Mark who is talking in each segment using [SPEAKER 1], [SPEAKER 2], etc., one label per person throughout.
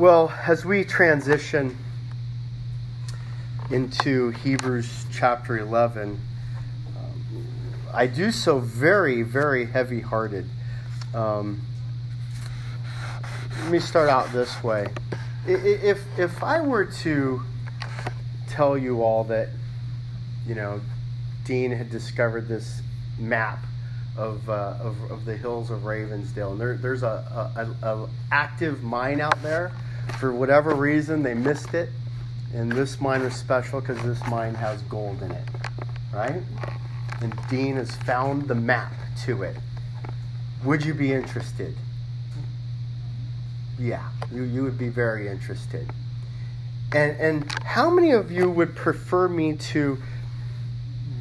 [SPEAKER 1] Well, as we transition into Hebrews chapter 11, um, I do so very, very heavy hearted. Um, let me start out this way. If, if I were to tell you all that, you know, Dean had discovered this map of, uh, of, of, the hills of Ravensdale, and there, there's a, a, a active mine out there for whatever reason, they missed it. And this mine was special because this mine has gold in it, right? And Dean has found the map to it. Would you be interested? Yeah, you, you would be very interested. And, and how many of you would prefer me to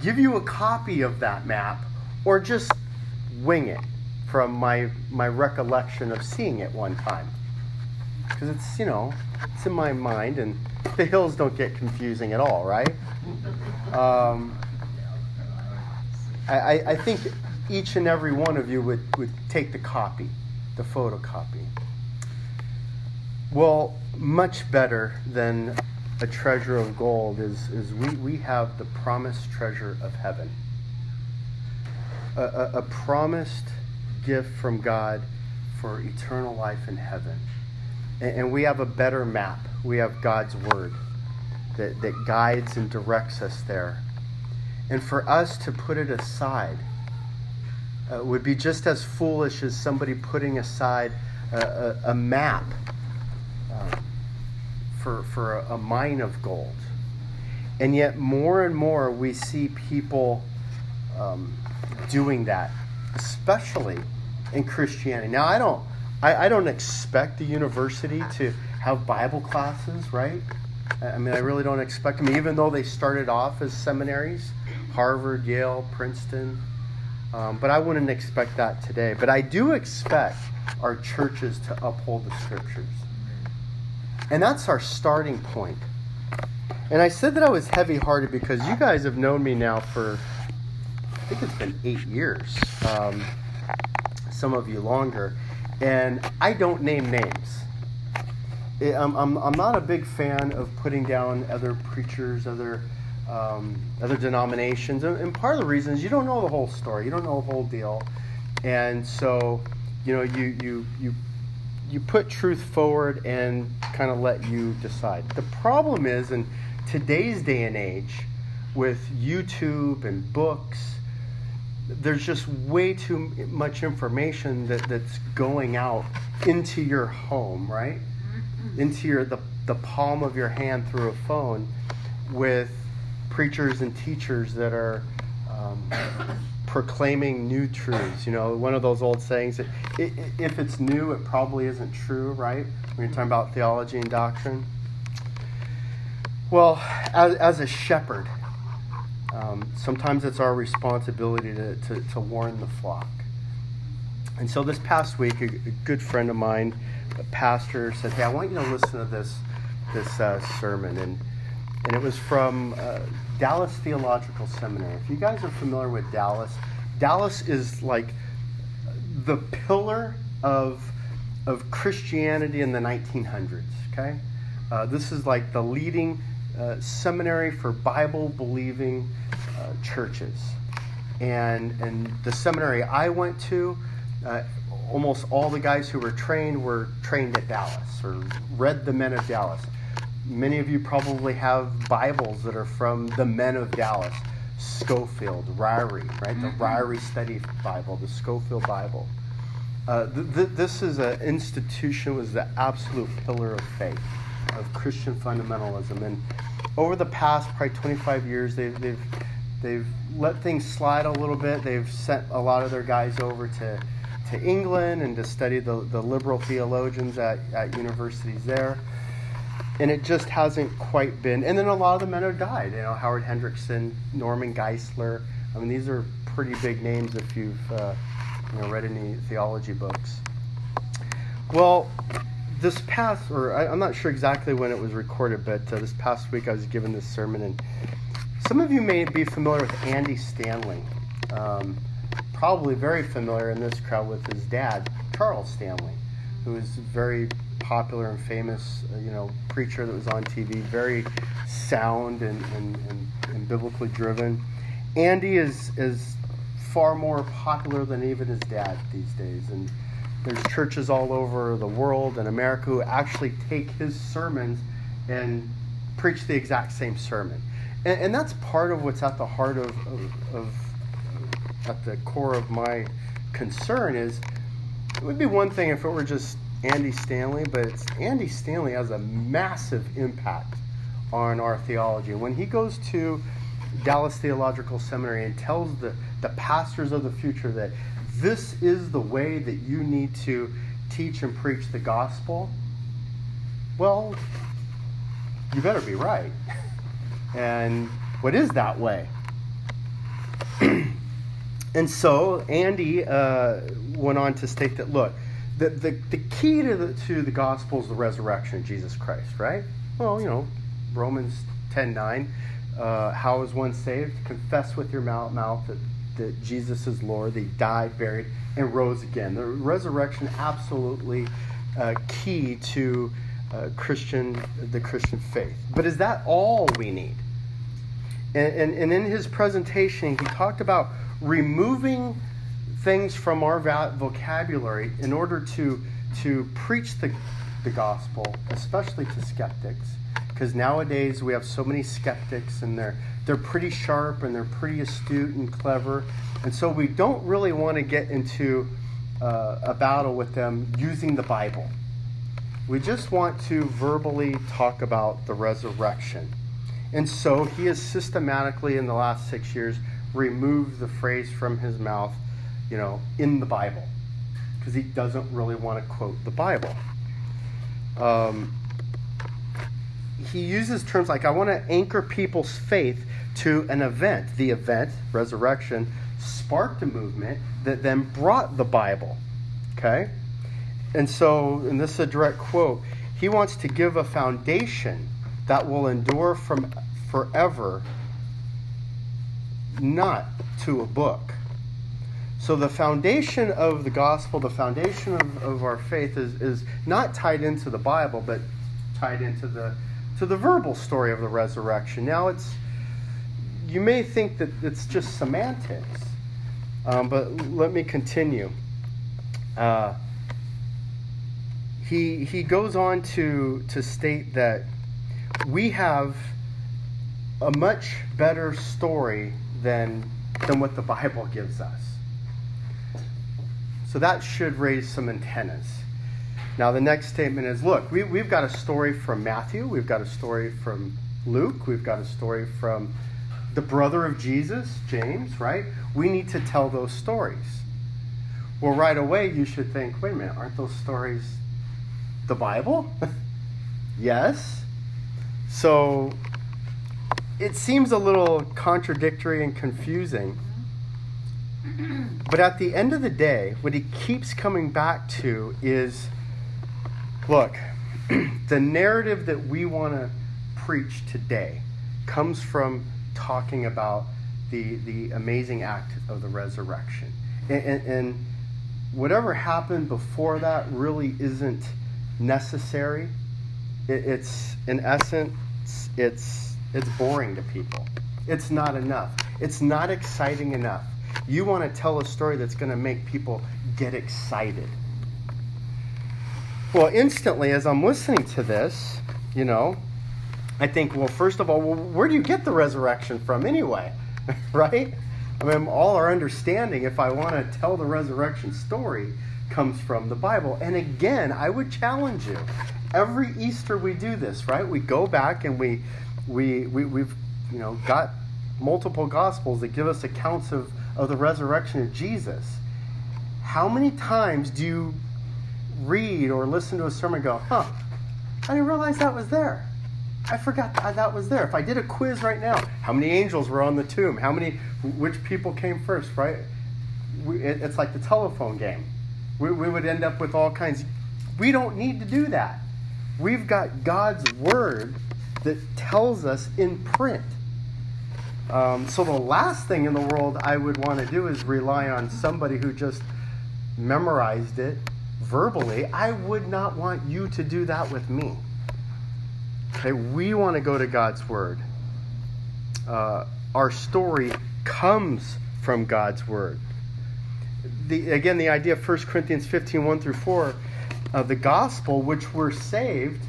[SPEAKER 1] give you a copy of that map or just wing it from my, my recollection of seeing it one time? Because it's you know it's in my mind, and the hills don't get confusing at all, right? Um, I, I think each and every one of you would, would take the copy, the photocopy. Well, much better than a treasure of gold is, is we, we have the promised treasure of heaven. A, a, a promised gift from God for eternal life in heaven. And we have a better map. We have God's Word that, that guides and directs us there. And for us to put it aside uh, would be just as foolish as somebody putting aside a, a, a map uh, for, for a, a mine of gold. And yet, more and more, we see people um, doing that, especially in Christianity. Now, I don't I, I don't expect the university to have Bible classes, right? I mean, I really don't expect them, even though they started off as seminaries Harvard, Yale, Princeton. Um, but I wouldn't expect that today. But I do expect our churches to uphold the scriptures. And that's our starting point. And I said that I was heavy hearted because you guys have known me now for, I think it's been eight years. Um, some of you longer and I don't name names. I'm, I'm, I'm not a big fan of putting down other preachers, other um, other denominations, and, and, part of the reason is you don't know the whole story, you don't know the whole deal, and so you know you you you you put truth forward and kind of let you decide. The problem is in today's day and age, with YouTube and books there's just way too much information that, that's going out into your home, right? Mm-hmm. Into your the, the palm of your hand through a phone with preachers and teachers that are um, proclaiming new truths. You know, one of those old sayings that if it's new, it probably isn't true, right? When you're talking about theology and doctrine. Well, as, as a shepherd, um, sometimes it's our responsibility to, to, to, warn the flock. And so this past week, a, a, good friend of mine, a pastor, said, Hey, I want you to listen to this, this uh, sermon. And, and it was from uh, Dallas Theological Seminary. If you guys are familiar with Dallas, Dallas is like the pillar of, of Christianity in the 1900s, okay? Uh, this is like the leading uh, seminary for Bible believing uh, churches. And, and the seminary I went to, uh, almost all the guys who were trained were trained at Dallas or read the Men of Dallas. Many of you probably have Bibles that are from the Men of Dallas. Scofield, Ryrie, right? The mm-hmm. Ryrie Study Bible, the Scofield Bible. Uh, th- th- this is an institution was the absolute pillar of faith, of Christian fundamentalism, and over the past probably 25 years, they've, they've, they've let things slide a little bit. They've sent a lot of their guys over to, to England and to study the, the liberal theologians at, at universities there. And it just hasn't quite been. And then a lot of the men have died. You know, Howard Hendrickson, Norman Geisler. I mean, these are pretty big names if you've uh, you know, read any theology books. Well, this past, or I, am not sure exactly when it was recorded, but uh, this past week I was given this sermon, and some of you may be familiar with Andy Stanley. Um, probably very familiar in this crowd with his dad, Charles Stanley, who is very popular and famous, uh, you know, preacher that was on TV, very sound and, and, and, and biblically driven. Andy is, is far more popular than even his dad these days. And there's churches all over the world and America who actually take his sermons and preach the exact same sermon. And, and that's part of what's at the heart of, of, of, at the core of my concern is it would be one thing if it were just Andy Stanley, but it's Andy Stanley has a massive impact on our theology. When he goes to Dallas Theological Seminary and tells the, the pastors of the future that this is the way that you need to teach and preach the gospel, well, you better be right. And what is that way? and so Andy uh, went on to state that look, the, the, the key to the, to the gospel is the resurrection of Jesus Christ, right? Well, you know, Romans 10 9. Uh, how is one saved? Confess with your mouth, mouth that, that Jesus is Lord, that he died, buried, and rose again. The resurrection absolutely uh, key to uh, Christian the Christian faith. But is that all we need? And, and, and in his presentation, he talked about removing things from our vocabulary in order to, to preach the, the gospel, especially to skeptics. Because nowadays we have so many skeptics and they're, they're pretty sharp and they're pretty astute and clever. And so we don't really want to get into uh, a battle with them using the Bible. We just want to verbally talk about the resurrection. And so he has systematically, in the last six years, removed the phrase from his mouth you know, in the Bible because he doesn't really want to quote the Bible. Um, he uses terms like, I want to anchor people's faith to an event. The event, resurrection, sparked a movement that then brought the Bible. Okay? And so, and this is a direct quote, he wants to give a foundation that will endure from forever, not to a book. So the foundation of the gospel, the foundation of, of our faith is, is not tied into the Bible, but tied into the to the verbal story of the resurrection. Now it's you may think that it's just semantics, um, but let me continue. Uh, he he goes on to to state that we have a much better story than than what the Bible gives us. So that should raise some antennas. Now, the next statement is look, we, we've got a story from Matthew, we've got a story from Luke, we've got a story from the brother of Jesus, James, right? We need to tell those stories. Well, right away, you should think wait a minute, aren't those stories the Bible? yes. So it seems a little contradictory and confusing but at the end of the day, what he keeps coming back to is look, the narrative that we want to preach today comes from talking about the, the amazing act of the resurrection. And, and, and whatever happened before that really isn't necessary. It, it's, in essence, it's, it's boring to people. It's not enough. It's not exciting enough. You want to tell a story that's going to make people get excited. Well, instantly, as I'm listening to this, you know, I think, well, first of all, well, where do you get the resurrection from anyway? right? I mean, all our understanding, if I want to tell the resurrection story, comes from the Bible. And again, I would challenge you. Every Easter we do this, right? We go back and we, we, we we've, you know, got multiple gospels that give us accounts of of the resurrection of Jesus, how many times do you read or listen to a sermon and go, huh, I didn't realize that was there. I forgot that, was there. If I did a quiz right now, how many angels were on the tomb? How many, which people came first, right? It's like the telephone game. We, we would end up with all kinds. We don't need to do that. We've got God's word that tells us in print um, so the last thing in the world I would want to do is rely on somebody who just memorized it verbally, I would not want you to do that with me. Okay, we want to go to God's Word. Uh, our story comes from God's Word. The, again, the idea of 1 Corinthians 15 1 through 4, uh, the gospel, which we're saved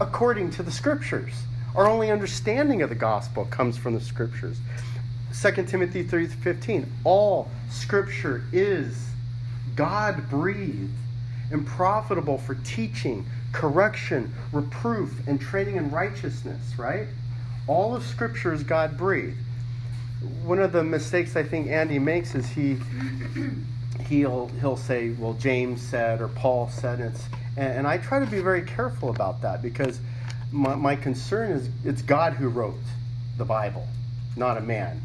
[SPEAKER 1] according to the Scriptures. Our only understanding of the gospel comes from the Scriptures. 2 Timothy 3 15, all Scripture is God breathed and profitable for teaching, correction, reproof, and training in righteousness, right? All of Scripture is God breathed. One of the mistakes I think Andy makes is he he'll he'll say, well, James said or Paul said, and, it's, and, and I try to be very careful about that because my, my concern is it's God who wrote the Bible, not a man.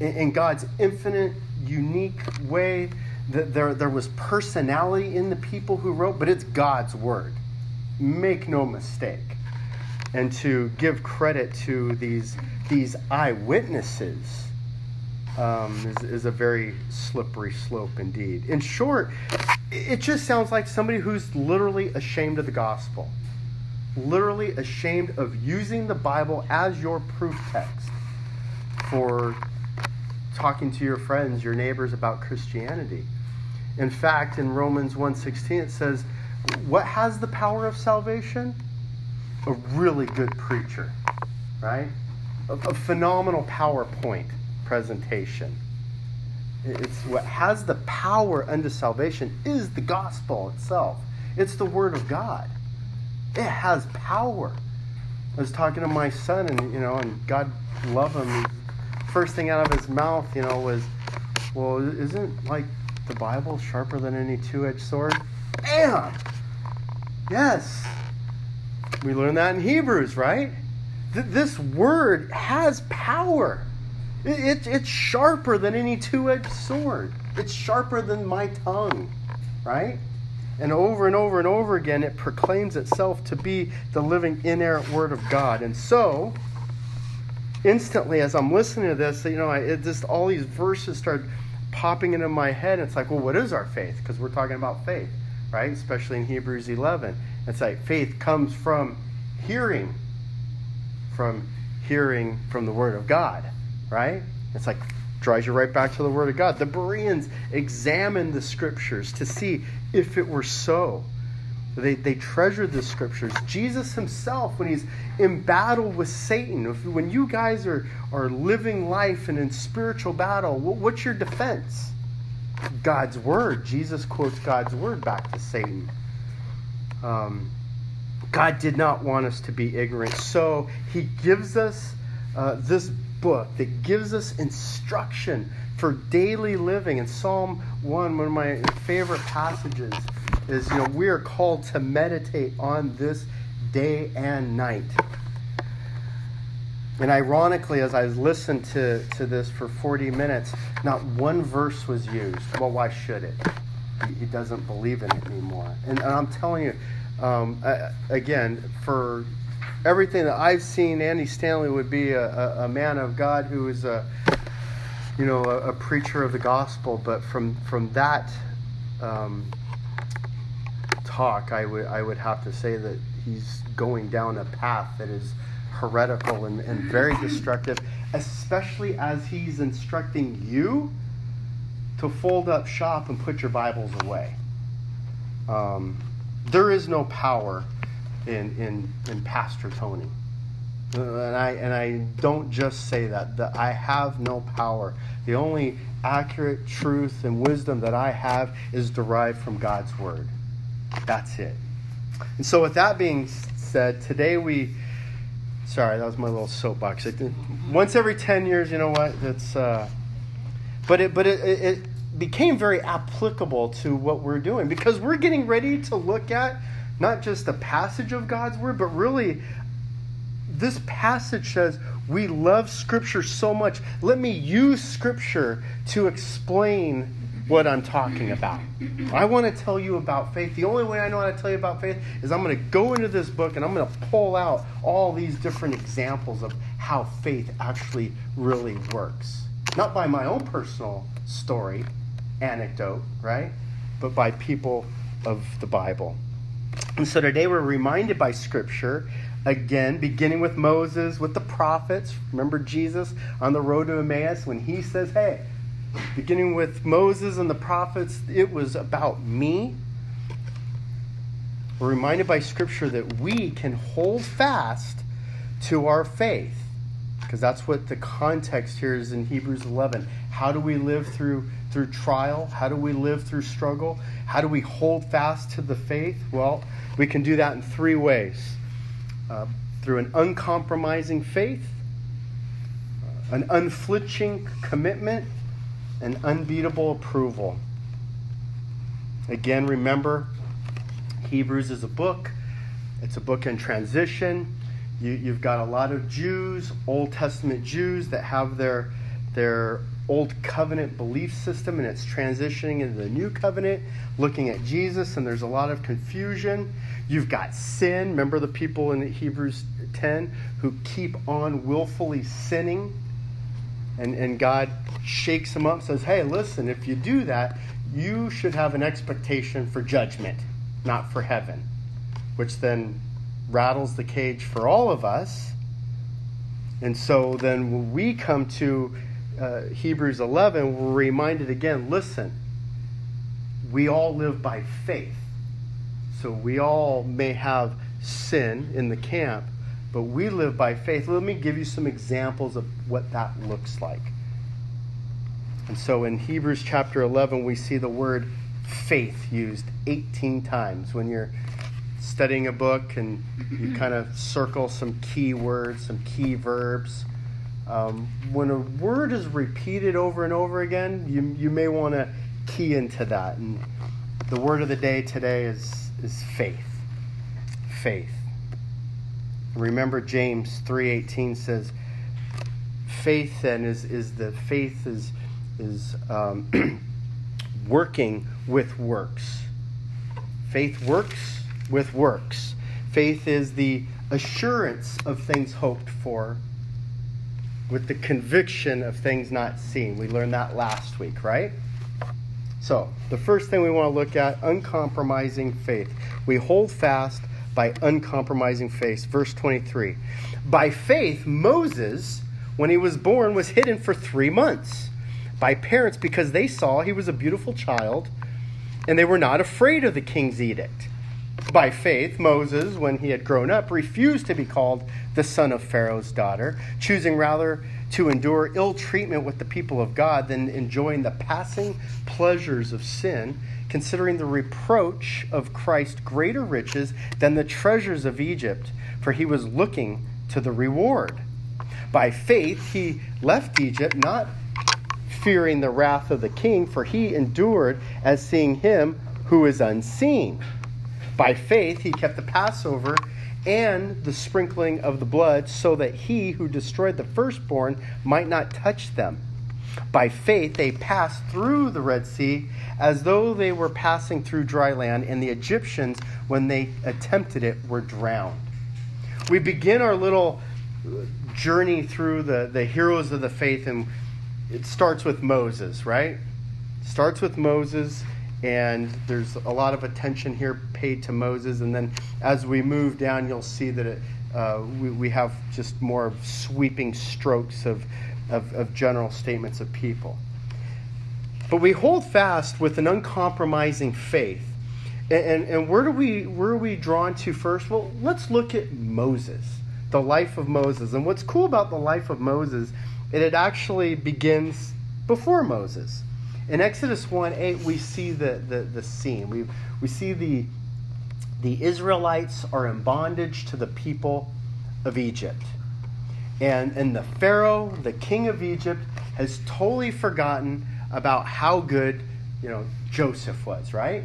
[SPEAKER 1] In, in God's infinite, unique way, that there, there was personality in the people who wrote, but it's God's word. Make no mistake. And to give credit to these, these eyewitnesses um, is, is a very slippery slope indeed. In short, it just sounds like somebody who's literally ashamed of the gospel, literally ashamed of using the Bible as your proof text for talking to your friends, your neighbors about Christianity. In fact, in Romans 1:16 it says, "What has the power of salvation? A really good preacher, right? A, a phenomenal PowerPoint presentation. It's what has the power unto salvation is the gospel itself. It's the word of God. It has power. I was talking to my son, and you know, and God love him. First thing out of his mouth, you know, was, "Well, isn't like the Bible sharper than any two-edged sword?" Bam! Yes. We learn that in Hebrews, right? Th- this word has power. It, it, it's sharper than any two edged sword, it's sharper than my tongue, right? And over and over and over again, it proclaims itself to be the living, inerrant Word of God. And so, instantly, as I'm listening to this, you know, it just all these verses start popping into my head. It's like, well, what is our faith? Because we're talking about faith, right? Especially in Hebrews 11. It's like faith comes from hearing, from hearing from the Word of God right? It's like draws you right back to the Word of God. The Bereans examined the Scriptures to see if it were so. They, they treasured the Scriptures. Jesus himself, when he's in battle with Satan, if, when you guys are, are living life and in spiritual battle, what's your defense? God's Word. Jesus quotes God's Word back to Satan. Um, God did not want us to be ignorant, so he gives us uh, this book that gives us instruction for daily living. In Psalm 1, one of my favorite passages is, you know, we are called to meditate on this day and night. And ironically, as I listened to, to this for 40 minutes, not one verse was used. Well, why should it? He, doesn't believe in it anymore. And, and I'm telling you, um, again, for everything that I've seen, Andy Stanley would be a, a, a man of God who is a, you know, a, a, preacher of the gospel. But from from that um, talk, I would I would have to say that he's going down a path that is heretical and, and very destructive, especially as he's instructing you to fold up shop and put your Bibles away. Um, there is no power in, in, in Pastor Tony. And I, and I don't just say that, that I have no power. The only accurate truth and wisdom that I have is derived from God's Word. That's it. And so, with that being said, today we. Sorry, that was my little soapbox. Once every 10 years, you know what? It's. Uh, but it, but it, it, it became very applicable to what we're doing because we're getting ready to look at not just a passage of God's word, but really this passage says we love Scripture so much. Let me use Scripture to explain what I'm talking about. I want to tell you about faith. The only way I know how to tell you about faith is I'm going to go into this book and I'm going to pull out all these different examples of how faith actually really works. Not by my own personal story, anecdote, right? But by people of the Bible. And so today we're reminded by Scripture, again, beginning with Moses, with the prophets. Remember Jesus on the road to Emmaus when he says, Hey, beginning with Moses and the prophets, it was about me. We're reminded by Scripture that we can hold fast to our faith because that's what the context here is in Hebrews 11. How do we live through through trial? How do we live through struggle? How do we hold fast to the faith? Well, we can do that in three ways uh, through an uncompromising faith, uh, an unflinching commitment, and unbeatable approval. Again, remember, Hebrews is a book, it's a book in transition. You, you've got a lot of Jews, Old Testament Jews, that have their, their old covenant belief system and it's transitioning into the new covenant, looking at Jesus, and there's a lot of confusion. You've got sin. Remember the people in Hebrews 10 who keep on willfully sinning? And, and God shakes them up, says, Hey, listen, if you do that, you should have an expectation for judgment, not for heaven. Which then rattles the cage for all of us. And so then when we come to uh, Hebrews 11, we're reminded again listen, we all live by faith. So we all may have sin in the camp, but we live by faith. Let me give you some examples of what that looks like. And so in Hebrews chapter 11, we see the word faith used 18 times when you're studying a book and you kind of circle some key words, some key verbs. Um, when a word is repeated over and over again, you, you may want to key into that. And the word of the day today is, is faith. Faith. Remember James 3:18 says, faith then is, is the faith is is um, working with works. Faith works with works. Faith is the assurance of things hoped for with the conviction of things not seen. We learned that last week, right? So, the first thing we want to look at uncompromising faith. We hold fast by uncompromising faith. Verse 23. By faith, Moses, when he was born, was hidden for three months by parents because they saw he was a beautiful child and they were not afraid of the king's edict. By faith, Moses, when he had grown up, refused to be called the son of Pharaoh's daughter, choosing rather to endure ill treatment with the people of God than enjoying the passing pleasures of sin, considering the reproach of Christ greater riches than the treasures of Egypt, for he was looking to the reward. By faith, he left Egypt, not fearing the wrath of the king, for he endured as seeing him who is unseen. By faith, he kept the Passover and the sprinkling of the blood, so that he who destroyed the firstborn might not touch them. By faith, they passed through the Red Sea as though they were passing through dry land, and the Egyptians, when they attempted it, were drowned. We begin our little journey through the, the heroes of the faith, and it starts with Moses, right? Starts with Moses and there's a lot of attention here paid to Moses. And then as we move down, you'll see that it, uh, we, we have just more sweeping strokes of, of, of general statements of people. But we hold fast with an uncompromising faith. And, and, and, where, do we, where are we drawn to first? Well, let's look at Moses, the life of Moses. And what's cool about the life of Moses, it actually begins before Moses in Exodus 1 8, we see the, the, the scene. We, we see the, the Israelites are in bondage to the people of Egypt. And, and the Pharaoh, the king of Egypt, has totally forgotten about how good, you know, Joseph was, right?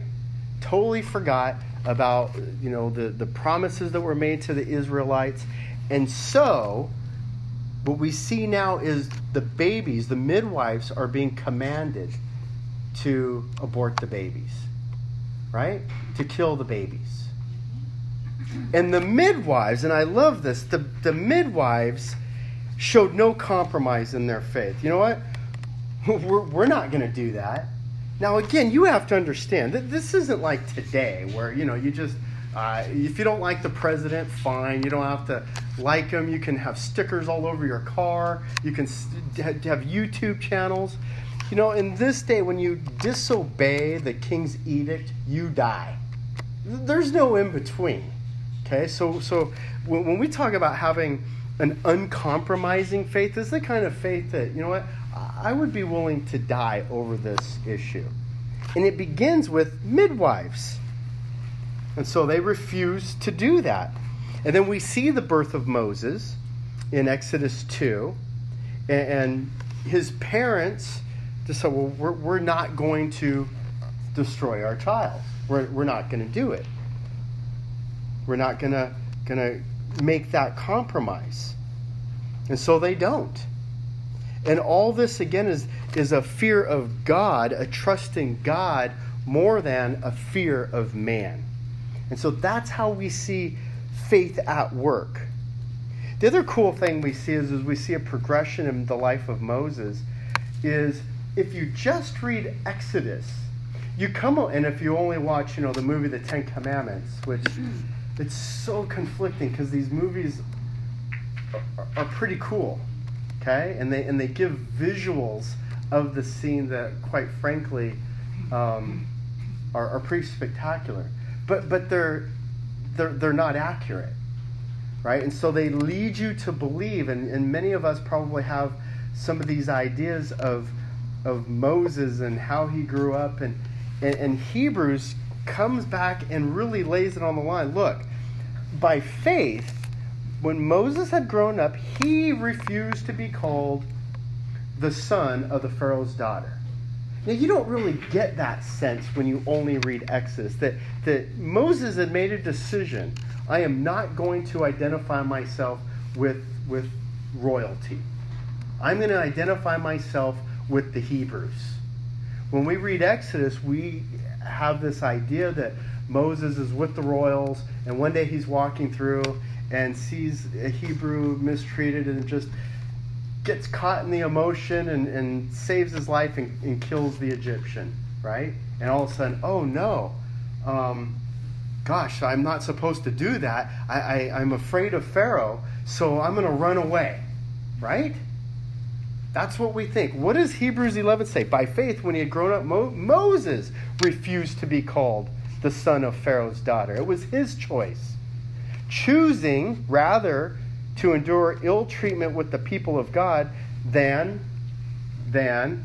[SPEAKER 1] Totally forgot about, you know, the, the promises that were made to the Israelites. And so, what we see now is the babies, the midwives, are being commanded to abort the babies, right? To kill the babies. And the midwives, and I love this, the, the midwives showed no compromise in their faith. You know what? We're, we're not going to do that. Now, again, you have to understand that this isn't like today where, you know, you just, uh, if you don't like the president, fine. You don't have to like him. You can have stickers all over your car. You can have YouTube channels. You know, in this day, when you disobey the king's edict, you die. There's no in between. Okay, so so when, when we talk about having an uncompromising faith, this is the kind of faith that you know what I would be willing to die over this issue. And it begins with midwives. And so they refuse to do that. And then we see the birth of Moses in Exodus 2. And his parents just said, well, we're, we're not going to destroy our child. We're, we're not going to do it. We're not going to going to make that compromise. And so they don't. And all this, again, is, is a fear of God, a trust in God more than a fear of man. And so that's how we see faith at work. The other cool thing we see is, is we see a progression in the life of Moses is if you just read Exodus, you come and if you only watch, you know, the movie The Ten Commandments, which it's so conflicting because these movies are, are pretty cool okay? And they and they give visuals of the scene that quite frankly um, are, are pretty spectacular. But but they're they're, they're not accurate right? And so they lead you to believe and, and many of us probably have some of these ideas of of moses and how he grew up and and, and hebrews comes back and really lays it on the line look by faith when Moses had grown up, he refused to be called the son of the Pharaoh's daughter. Now, you don't really get that sense when you only read Exodus that, that Moses had made a decision. I am not going to identify myself with, with royalty. I'm going to identify myself with the Hebrews. When we read Exodus, we have this idea that Moses is with the royals, and one day he's walking through and sees a Hebrew mistreated and just gets caught in the emotion and, and saves his life and, and kills the Egyptian, right? And all of a sudden, oh no, um, gosh, I'm not supposed to do that. I, I, I'm afraid of Pharaoh, so I'm going to run away, right? That's what we think. What does Hebrews 11 say? By faith, when he had grown up, Mo- Moses refused to be called the son of Pharaoh's daughter. It was his choice choosing rather to endure ill treatment with the people of God than, than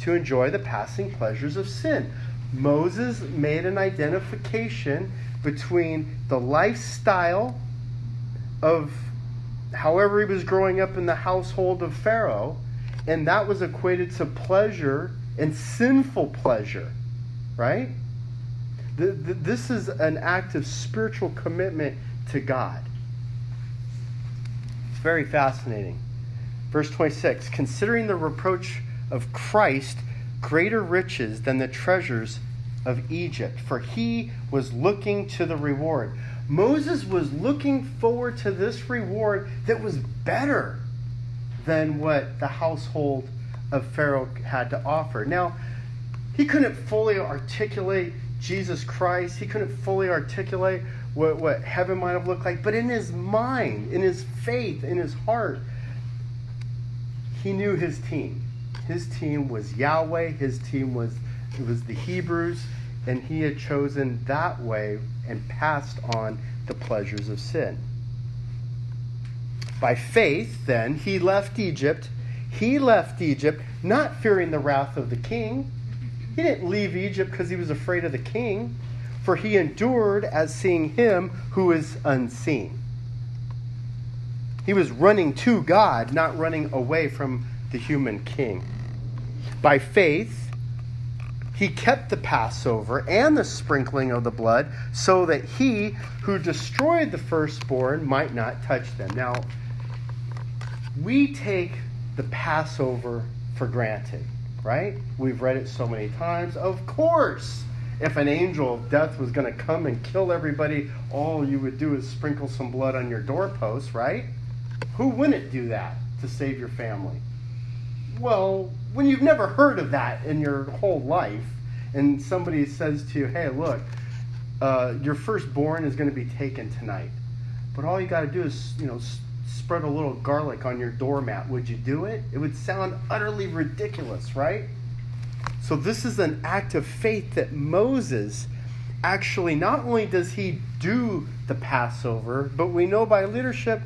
[SPEAKER 1] to enjoy the passing pleasures of sin. Moses made an identification between the lifestyle of however he was growing up in the household of Pharaoh, and that was equated to pleasure and sinful pleasure, right? This is an act of spiritual commitment to God. It's very fascinating. Verse 26 Considering the reproach of Christ greater riches than the treasures of Egypt, for he was looking to the reward. Moses was looking forward to this reward that was better than what the household of Pharaoh had to offer. Now, he couldn't fully articulate Jesus Christ, he couldn't fully articulate what, what heaven might have looked like, but in his mind, in his faith, in his heart, he knew his team. His team was Yahweh, his team was it was the Hebrews, and he had chosen that way and passed on the pleasures of sin. By faith, then, he left Egypt. He left Egypt not fearing the wrath of the king. He didn't leave Egypt because he was afraid of the king for he endured as seeing him who is unseen. He was running to God, not running away from the human king. By faith, he kept the Passover and the sprinkling of the blood so that he who destroyed the firstborn might not touch them. Now, we take the Passover for granted, right? We've read it so many times. Of course, if an angel of death was going to come and kill everybody, all you would do is sprinkle some blood on your doorpost, right? Who wouldn't do that to save your family? Well, when you've never heard of that in your whole life, and somebody says to you, hey, look, uh, your firstborn is going to be taken tonight, but all you got to do is, you know, spread a little garlic on your doormat. Would you do it? It would sound utterly ridiculous, right? So, this is an act of faith that Moses actually not only does he do the Passover, but we know by leadership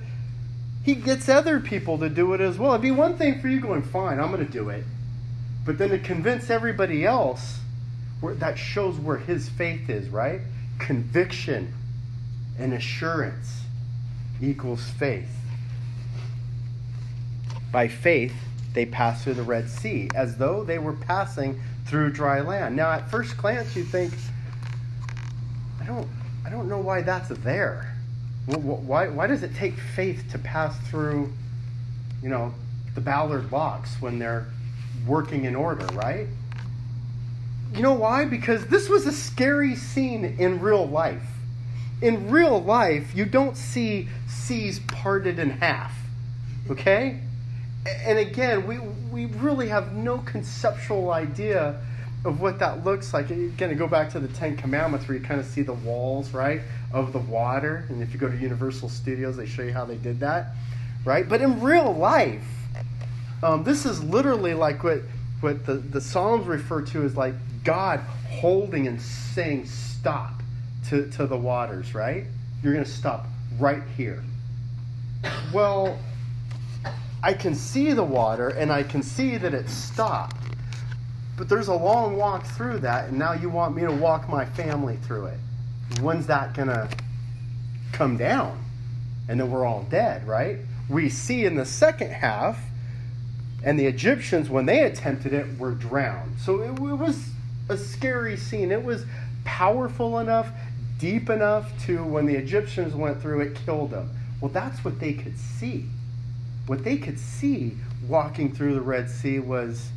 [SPEAKER 1] he gets other people to do it as well. It'd be one thing for you going, fine, I'm going to do it. But then to convince everybody else, where, that shows where his faith is, right? Conviction and assurance equals faith. By faith, they passed through the Red Sea as though they were passing through dry land. Now, at first glance, you think, I don't, I don't know why that's there. Why, why does it take faith to pass through, you know, the Ballard locks when they're working in order, right? You know why? Because this was a scary scene in real life. In real life, you don't see seas parted in half, okay? And again, we, we really have no conceptual idea of what that looks like. Again, to go back to the Ten Commandments where you kind of see the walls, right, of the water. And if you go to Universal Studios, they show you how they did that, right? But in real life, um, this is literally like what, what the, the Psalms refer to as like God holding and saying, stop to, to the waters, right? You're going to stop right here. Well, I can see the water and I can see that it stopped. But there's a long walk through that, and now you want me to walk my family through it. When's that going to come down? And then we're all dead, right? We see in the second half, and the Egyptians, when they attempted it, were drowned. So it, it was a scary scene. It was powerful enough, deep enough to when the Egyptians went through, it killed them. Well, that's what they could see. What they could see walking through the Red Sea was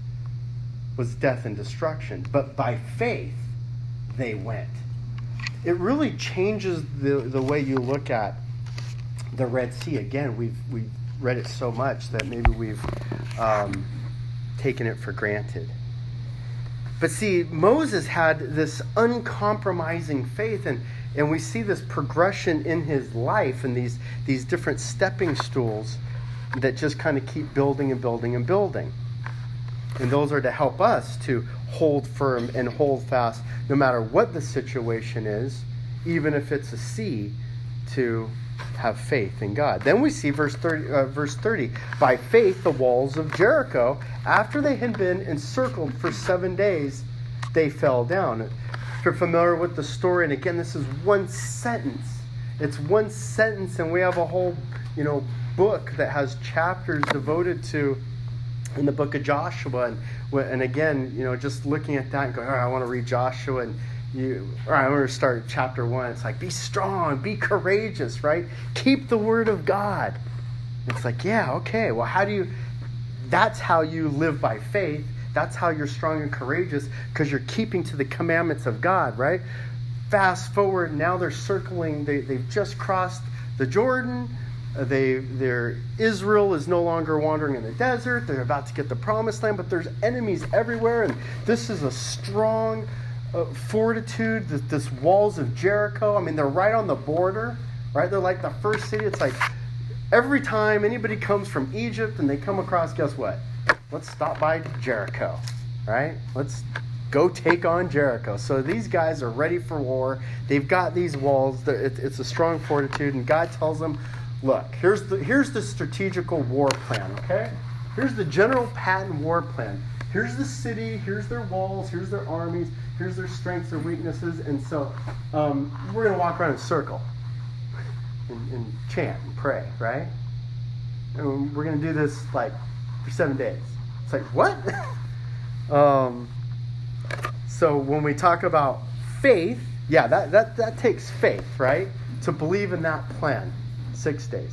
[SPEAKER 1] was death and destruction. But by faith, they went. It really changes the, the way you look at the Red Sea. Again, we've, we've read it so much that maybe we've um, taken it for granted. But see, Moses had this uncompromising faith, and, and we see this progression in his life and these, these different stepping stools that just kind of keep building and building and building. And those are to help us to hold firm and hold fast no matter what the situation is, even if it's a sea, to have faith in God. Then we see verse 30, uh, verse 30 by faith, the walls of Jericho, after they had been encircled for seven days, they fell down. If you're familiar with the story, and again, this is one sentence. It's one sentence, and we have a whole, you know, book that has chapters devoted to in the book of Joshua. And, and again, you know, just looking at that and going, all right, I want to read Joshua. And you, all right, I'm going to start chapter one. It's like, be strong, be courageous, right? Keep the word of God. It's like, yeah, okay. Well, how do you, that's how you live by faith. That's how you're strong and courageous because you're keeping to the commandments of God, right? Fast forward, now they're circling, they, they've just crossed the Jordan they, their Israel is no longer wandering in the desert. They're about to get the promised land, but there's enemies everywhere, and this is a strong uh, fortitude. This walls of Jericho. I mean, they're right on the border, right? They're like the first city. It's like every time anybody comes from Egypt and they come across, guess what? Let's stop by Jericho, right? Let's go take on Jericho. So these guys are ready for war. They've got these walls. It's a strong fortitude, and God tells them look, here's the, here's the strategical war plan, okay? Here's the general Patton war plan. Here's the city, here's their walls, here's their armies, here's their strengths, their weaknesses, and so um, we're going to walk around in a circle and, and chant and pray, right? And we're going to do this like for seven days. It's like, what? um, so when we talk about faith, yeah, that, that, that takes faith, right? To believe in that plan six days.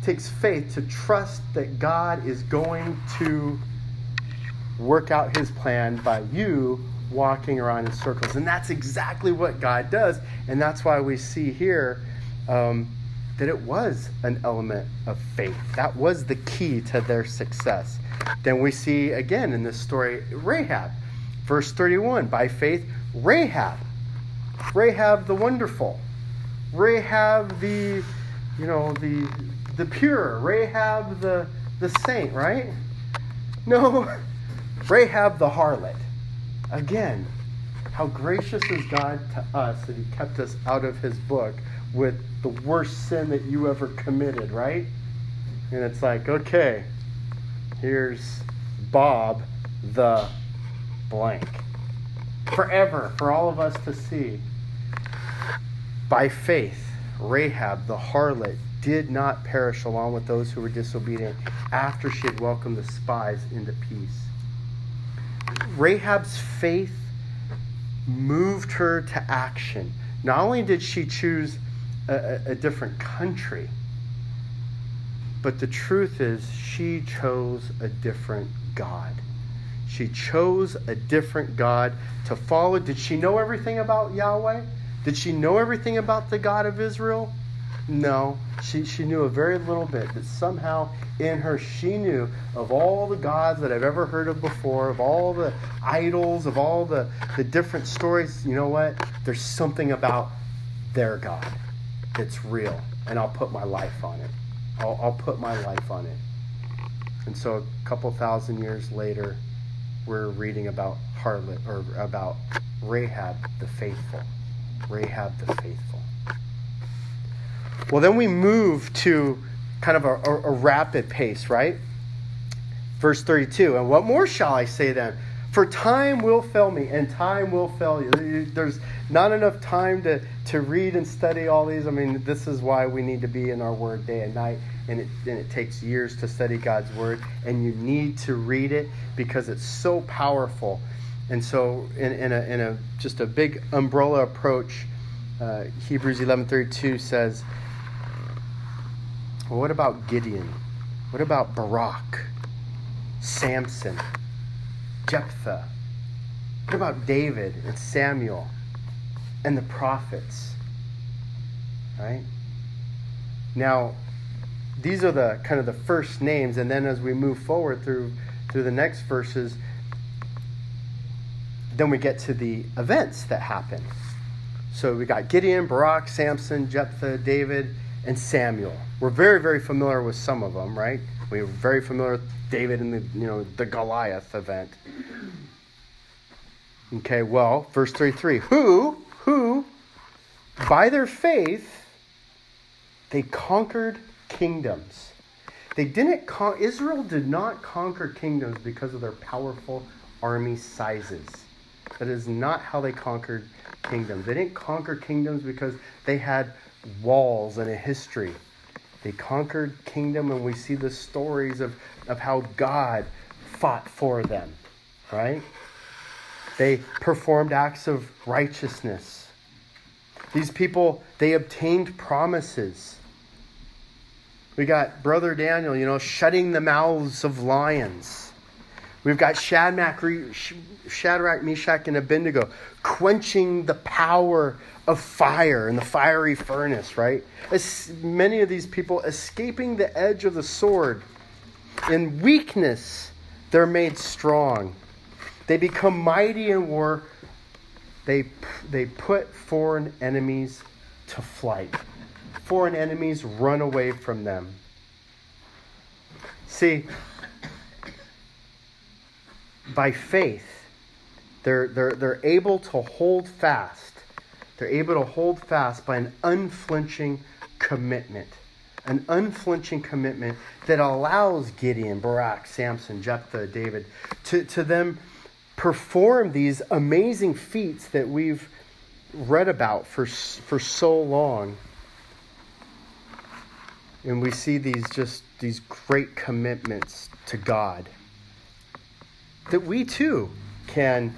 [SPEAKER 1] It takes faith to trust that God is going to work out his plan by you walking around in circles. And that's exactly what God does. And that's why we see here um, that it was an element of faith. That was the key to their success. Then we see again in this story Rahab. Verse 31 by faith, Rahab. Rahab the wonderful. Rahab the, you know, the the pure. Rahab the the saint, right? No, Rahab the harlot. Again, how gracious is God to us that He kept us out of His book with the worst sin that you ever committed, right? And it's like, okay, here's Bob the blank. Forever, for all of us to see. By faith, Rahab the harlot did not perish along with those who were disobedient after she had welcomed the spies into peace. Rahab's faith moved her to action. Not only did she choose a, a, different country, but the truth is, she chose a different God. She chose a different God to follow. Did she know everything about Yahweh? Did she know everything about the God of Israel? No, she, she knew a very little bit, but somehow in her she knew of all the gods that I've ever heard of before, of all the idols, of all the, the different stories. You know what? There's something about their God that's real, and I'll put my life on it. I'll, I'll put my life on it. And so a couple thousand years later, we're reading about harlot or about Rahab the faithful. Rahab the faithful. Well, then we move to kind of a, a, a, rapid pace, right? Verse 32. And what more shall I say then? For time will fail me, and time will fail you. There's not enough time to, to read and study all these. I mean, this is why we need to be in our Word day and night, and it, and it takes years to study God's Word, and you need to read it because it's so powerful. And so, in, in, a, in a just a big umbrella approach, uh, Hebrews 11:32 says, well, what about Gideon? What about Barak? Samson? Jephthah? What about David and Samuel and the prophets? Right? Now, these are the kind of the first names, and then as we move forward through through the next verses, then we get to the events that happen. So we got Gideon, Barak, Samson, Jephthah, David, and Samuel. We're very, very familiar with some of them, right? We're very familiar with David and the, you know, the Goliath event. Okay, well, verse 33 Who, who, by their faith, they conquered kingdoms. They didn't con- Israel did not conquer kingdoms because of their powerful army sizes. That is not how they conquered kingdoms. They didn't conquer kingdoms because they had walls and a history. They conquered kingdom, and we see the stories of, of how God fought for them, right? They performed acts of righteousness. These people, they obtained promises. We got Brother Daniel, you know, shutting the mouths of lions. We've got Shadrach, Meshach, and Abednego quenching the power of fire in the fiery furnace, right? As many of these people escaping the edge of the sword. In weakness, they're made strong. They become mighty in war. They, they put foreign enemies to flight. Foreign enemies run away from them. See, by faith, they're, they're, they're able to hold fast they're able to hold fast by an unflinching commitment. An unflinching commitment that allows Gideon, Barak, Samson, Jephthah, David to, to them perform these amazing feats that we've read about for, for so long. And we see these just these great commitments to God that we too can,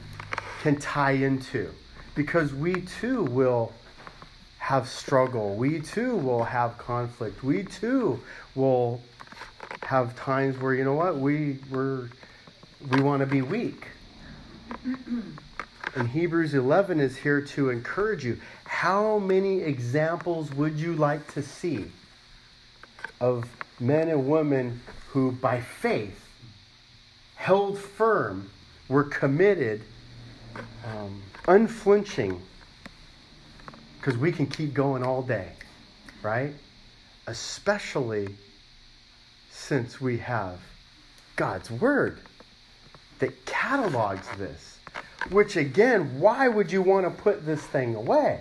[SPEAKER 1] can tie into because we too will have struggle. We too will have conflict. We too will have times where you know what we we're, we want to be weak. And Hebrews 11 is here to encourage you. How many examples would you like to see of men and women who, by faith, held firm, were committed, um, unflinching, because we can keep going all day, right? Especially since we have God's Word that catalogs this. Which, again, why would you want to put this thing away?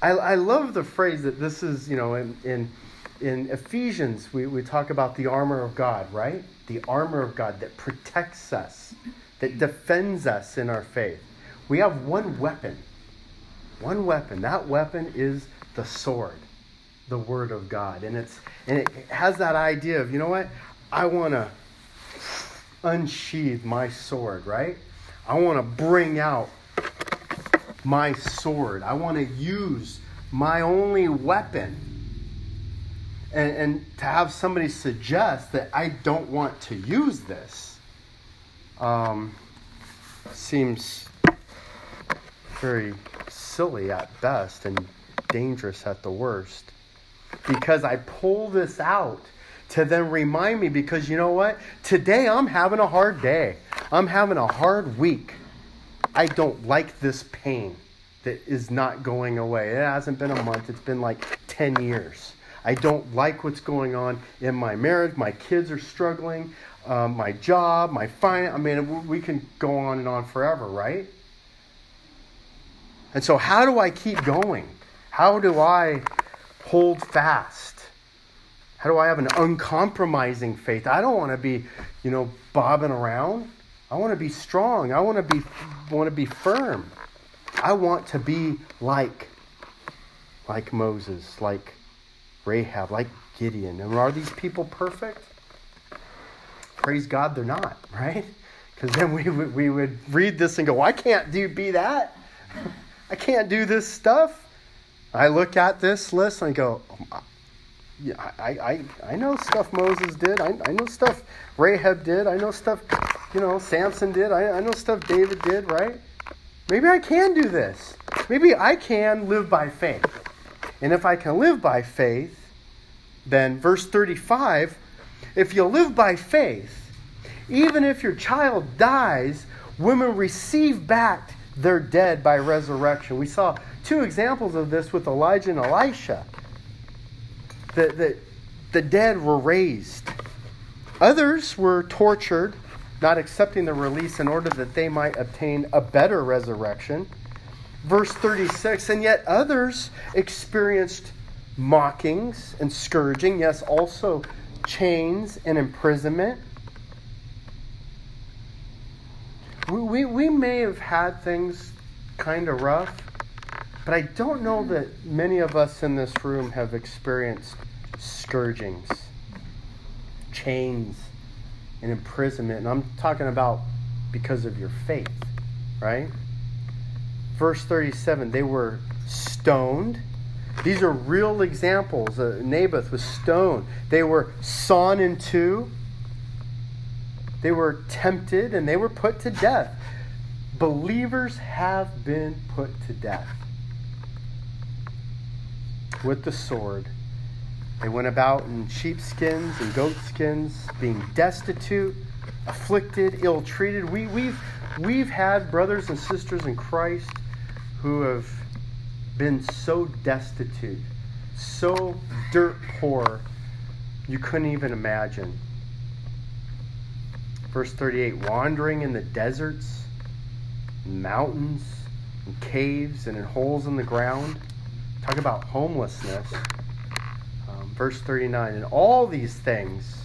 [SPEAKER 1] I, I love the phrase that this is, you know, in, in, in Ephesians, we, we talk about the armor of God, right? The armor of God that protects us, that defends us in our faith. We have one weapon. One weapon. That weapon is the sword, the word of God. And it's and it has that idea of, you know what? I want to unsheath my sword, right? I want to bring out my sword. I want to use my only weapon. And, and to have somebody suggest that I don't want to use this um, seems very silly at best and dangerous at the worst. Because I pull this out to then remind me because you know what? Today I'm having a hard day. I'm having a hard week. I don't like this pain that is not going away. It hasn't been a month, it's been like 10 years. I don't like what's going on in my marriage. My kids are struggling. Um, my job, my finance. I mean, we can go on and on forever, right? And so, how do I keep going? How do I hold fast? How do I have an uncompromising faith? I don't want to be, you know, bobbing around. I want to be strong. I want to be want to be firm. I want to be like like Moses, like Rahab, like Gideon. And are these people perfect? Praise God, they're not, right? Because then we would, we would read this and go, I can't do be that. I can't do this stuff. I look at this list and I go, oh yeah, I, I, I know stuff Moses did. I, I know stuff Rahab did. I know stuff, you know, Samson did. I, I know stuff David did, right? Maybe I can do this. Maybe I can live by faith. And if I can live by faith, then verse 35 if you live by faith, even if your child dies, women receive back their dead by resurrection. We saw two examples of this with Elijah and Elisha the, the, the dead were raised. Others were tortured, not accepting the release in order that they might obtain a better resurrection. Verse 36 And yet others experienced mockings and scourging, yes, also chains and imprisonment. We, we, we may have had things kind of rough, but I don't know that many of us in this room have experienced scourgings, chains, and imprisonment. And I'm talking about because of your faith, right? Verse 37 they were stoned. These are real examples. Uh, Naboth was stoned. They were sawn in two. They were tempted and they were put to death. Believers have been put to death with the sword. They went about in sheepskins and goatskins, being destitute, afflicted, ill treated. We, we've, we've had brothers and sisters in Christ who have been so destitute, so dirt poor, you couldn't even imagine. Verse 38 wandering in the deserts, mountains, caves, and in holes in the ground Talk about homelessness. Um, verse 39 And all these things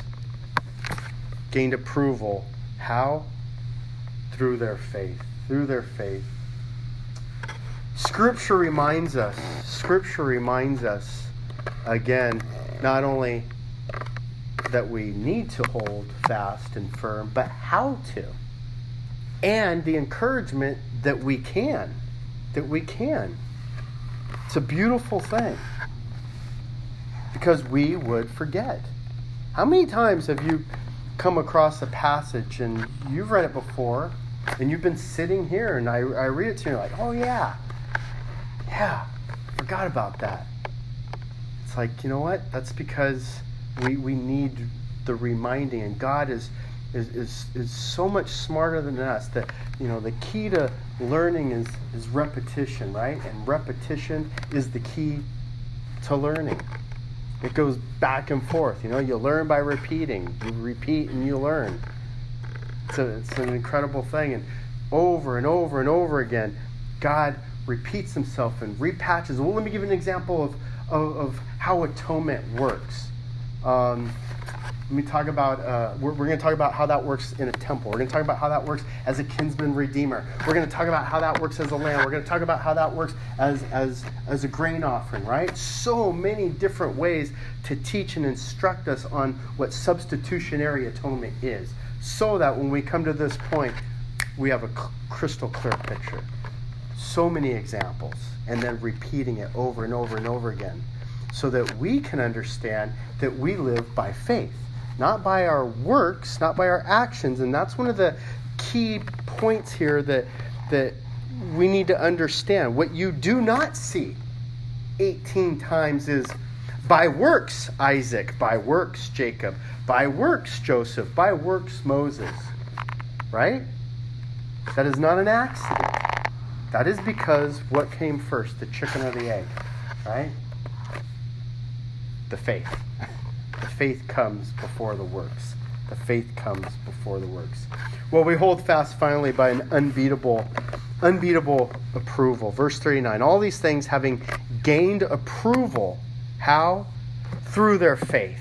[SPEAKER 1] gained approval. How? Through their faith. Through their faith. Scripture reminds us, Scripture reminds us again, not only that we need to hold fast and firm, but how to. And the encouragement that we can. That we can. It's a beautiful thing because we would forget. How many times have you come across a passage and you've read it before and you've been sitting here and I, I read it to you and you're like, oh yeah, yeah, forgot about that. it's like, you know what? That's because we, we need the reminding, and God is, is, is, is so much smarter than us that, you know, the key to learning is, is repetition, right? And repetition is the key to learning. It goes back and forth. You know, you learn by repeating. You repeat and you learn. It's, a, it's an incredible thing. And over and over and over again, God repeats himself and repatches. Well, let me give an example of, of, of how atonement works. Um, let me talk about, uh, we're, we're going to talk about how that works in a temple. We're going to talk about how that works as a kinsman redeemer. We're going to talk about how that works as a lamb. We're going to talk about how that works as, as, as a grain offering, right? So many different ways to teach and instruct us on what substitutionary atonement is, so that when we come to this point, we have a crystal clear picture. So many examples, and then repeating it over and over and over again, so that we can understand that we live by faith not by our works, not by our actions. And that's one of the key points here that, that we need to understand. What you do not see 18 times is by works, Isaac, by works, Jacob, by works, Joseph, by works, Moses. Right? That is not an accident. That is because what came first, the chicken or the egg? Right? The faith. The faith comes before the works. The faith comes before the works. Well, we hold fast finally by an unbeatable, unbeatable approval. Verse 39 All these things having gained approval, how? Through their faith.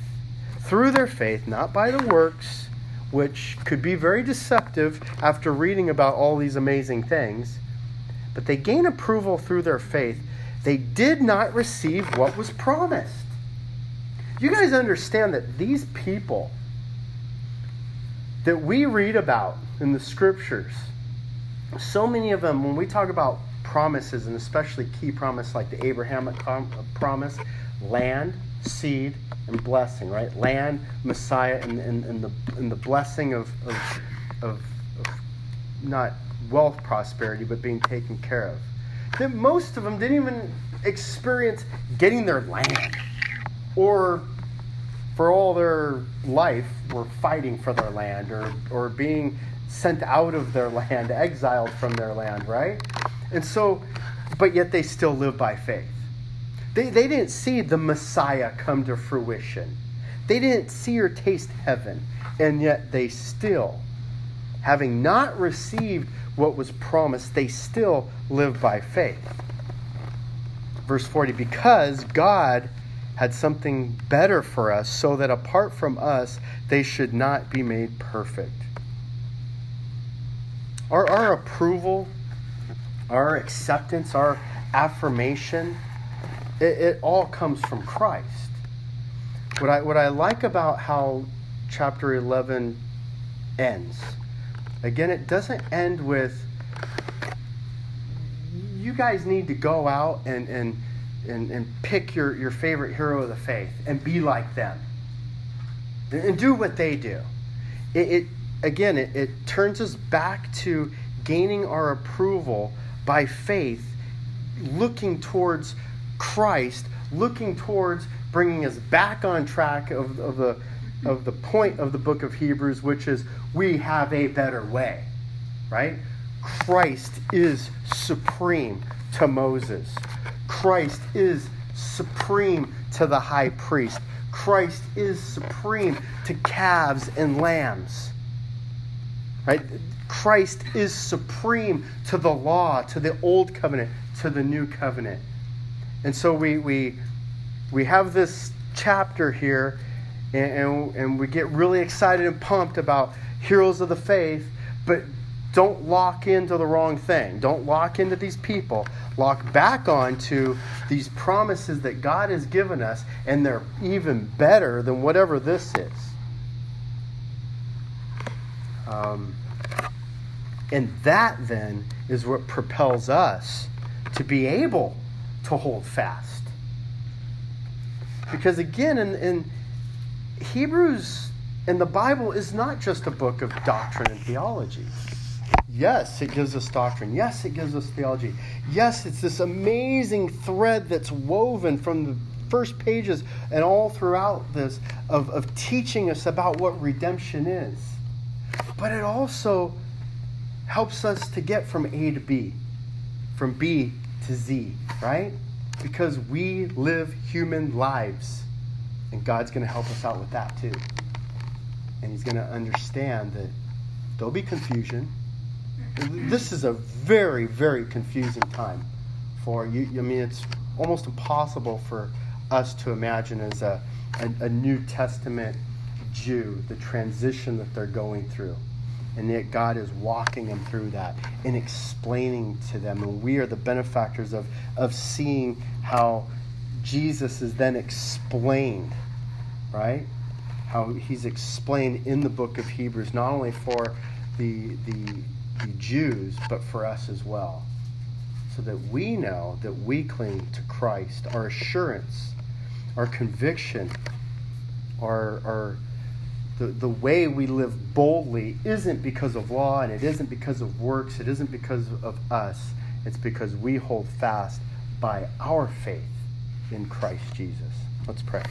[SPEAKER 1] Through their faith, not by the works, which could be very deceptive after reading about all these amazing things, but they gain approval through their faith. They did not receive what was promised you guys understand that these people that we read about in the scriptures, so many of them, when we talk about promises, and especially key promise like the Abrahamic promise, land, seed, and blessing, right? Land, Messiah, and, and, and, the, and the blessing of, of, of, of not wealth prosperity, but being taken care of. That most of them didn't even experience getting their land or for all their life were fighting for their land or, or being sent out of their land, exiled from their land, right? And so, but yet they still live by faith. They, they didn't see the Messiah come to fruition. They didn't see or taste heaven. And yet they still, having not received what was promised, they still live by faith. Verse 40 because God had something better for us, so that apart from us, they should not be made perfect. Our, our approval, our acceptance, our affirmation, it, it all comes from Christ. What I, what I like about how chapter 11 ends, again, it doesn't end with, you guys need to go out and, and and, and pick your, your favorite hero of the faith and be like them and do what they do. It, it again, it, it turns us back to gaining our approval by faith, looking towards Christ, looking towards bringing us back on track of, of the of the point of the book of Hebrews, which is we have a better way, right? Christ is supreme to Moses. Christ is supreme to the high priest. Christ is supreme to calves and lambs. Right? Christ is supreme to the law, to the old covenant, to the new covenant. And so we we we have this chapter here and, and, and we get really excited and pumped about heroes of the faith, but don't lock into the wrong thing. Don't lock into these people. Lock back onto these promises that God has given us, and they're even better than whatever this is. Um, and that then is what propels us to be able to hold fast. Because again, in, in Hebrews and the Bible is not just a book of doctrine and theology. Yes, it gives us doctrine. Yes, it gives us theology. Yes, it's this amazing thread that's woven from the first pages and all throughout this of, of teaching us about what redemption is. But it also helps us to get from A to B, from B to Z, right? Because we live human lives. And God's going to help us out with that too. And He's going to understand that there'll be confusion. This is a very, very confusing time for you. I mean, it's almost impossible for us to imagine as a, a, a New Testament Jew the transition that they're going through. And yet God is walking them through that and explaining to them. And we are the benefactors of, of seeing how Jesus is then explained, right? How he's explained in the book of Hebrews, not only for the, the, the Jews, but for us as well. So that we know that we cling to Christ, our assurance, our conviction, our, our the, the way we live boldly isn't because of law and it isn't because of works, it isn't because of us. It's because we hold fast by our faith in Christ Jesus. Let's pray.